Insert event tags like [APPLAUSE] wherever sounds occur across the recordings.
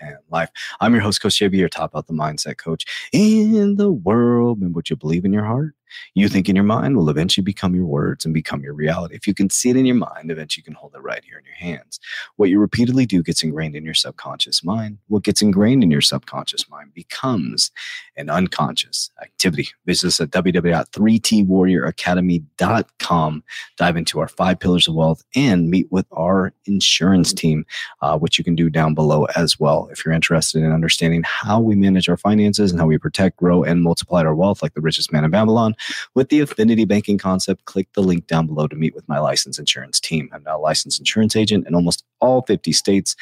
and life. I'm your host, Coach JV, your top out the mindset coach in the world. And what you believe in your heart, you think in your mind will eventually become your words and become your reality. If you can see it in your mind, eventually you can hold it right here in your hands. What you repeatedly do gets ingrained in your subconscious mind. What gets ingrained in your subconscious mind becomes an unconscious activity. Visit us at www.3twarrioracademy.com. Dive into our five pillars of wealth and meet with our insurance team, uh, which you can do down below as well if you're interested in understanding how we manage our finances and how we protect, grow, and multiply our wealth like the richest man in Babylon. With the affinity banking concept, click the link down below to meet with my licensed insurance team. I'm now a licensed insurance agent in almost all 50 states.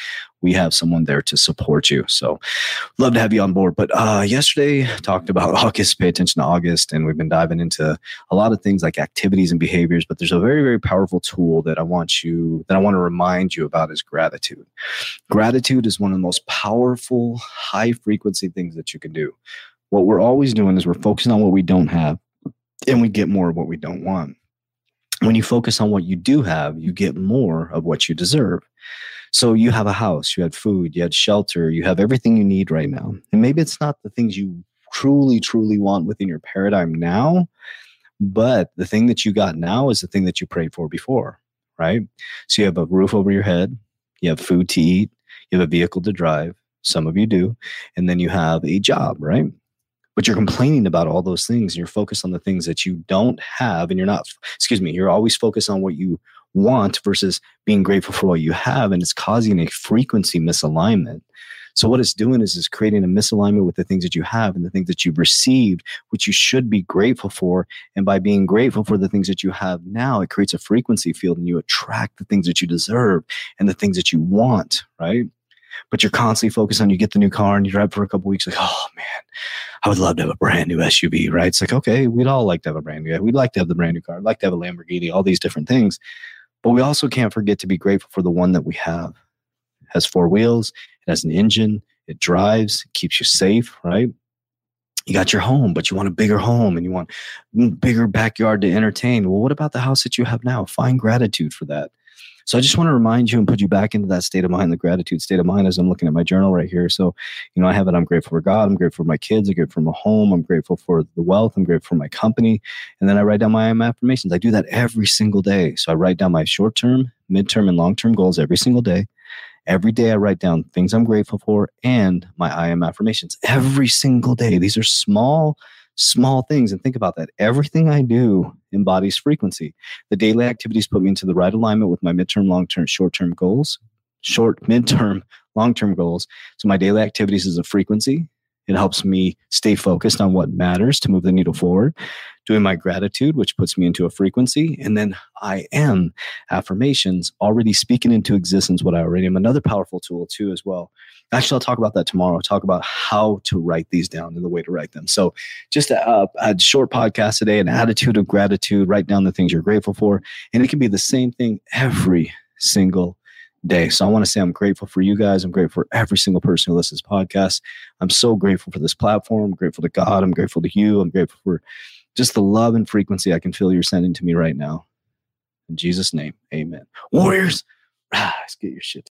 We have someone there to support you. So, love to have you on board. But uh, yesterday, talked about [LAUGHS] August, pay attention to August, and we've been diving into a lot of things like activities and behaviors. But there's a very, very powerful tool that I want you, that I want to remind you about is gratitude. Gratitude is one of the most powerful, high frequency things that you can do. What we're always doing is we're focusing on what we don't have and we get more of what we don't want. When you focus on what you do have, you get more of what you deserve. So you have a house, you had food, you had shelter, you have everything you need right now. And maybe it's not the things you truly, truly want within your paradigm now, but the thing that you got now is the thing that you prayed for before, right? So you have a roof over your head, you have food to eat, you have a vehicle to drive. Some of you do. And then you have a job, right? But you're complaining about all those things and you're focused on the things that you don't have and you're not excuse me you're always focused on what you want versus being grateful for what you have and it's causing a frequency misalignment. So what it's doing is is creating a misalignment with the things that you have and the things that you've received which you should be grateful for. And by being grateful for the things that you have now it creates a frequency field and you attract the things that you deserve and the things that you want right? But you're constantly focused on you get the new car and you drive for a couple weeks like oh man i would love to have a brand new suv right it's like okay we'd all like to have a brand new we'd like to have the brand new car I'd like to have a lamborghini all these different things but we also can't forget to be grateful for the one that we have it has four wheels it has an engine it drives it keeps you safe right you got your home, but you want a bigger home and you want mm, bigger backyard to entertain. Well, what about the house that you have now? Find gratitude for that. So I just want to remind you and put you back into that state of mind, the gratitude state of mind as I'm looking at my journal right here. So, you know, I have it. I'm grateful for God. I'm grateful for my kids. I'm grateful for my home. I'm grateful for the wealth. I'm grateful for my company. And then I write down my affirmations. I do that every single day. So I write down my short term, midterm, and long term goals every single day. Every day I write down things I'm grateful for and my I am affirmations every single day. These are small small things and think about that. Everything I do embodies frequency. The daily activities put me into the right alignment with my midterm, long term, short term goals, short, [LAUGHS] midterm, long term goals. So my daily activities is a frequency. It helps me stay focused on what matters to move the needle forward. Doing my gratitude, which puts me into a frequency. And then I am affirmations, already speaking into existence what I already am. Another powerful tool, too, as well. Actually, I'll talk about that tomorrow. I'll talk about how to write these down and the way to write them. So, just a, a short podcast today, an attitude of gratitude, write down the things you're grateful for. And it can be the same thing every single day. So I want to say I'm grateful for you guys. I'm grateful for every single person who listens to this podcast. I'm so grateful for this platform. I'm grateful to God. I'm grateful to you. I'm grateful for just the love and frequency I can feel you're sending to me right now. In Jesus' name, amen. Warriors, [SIGHS] rise, get your shit.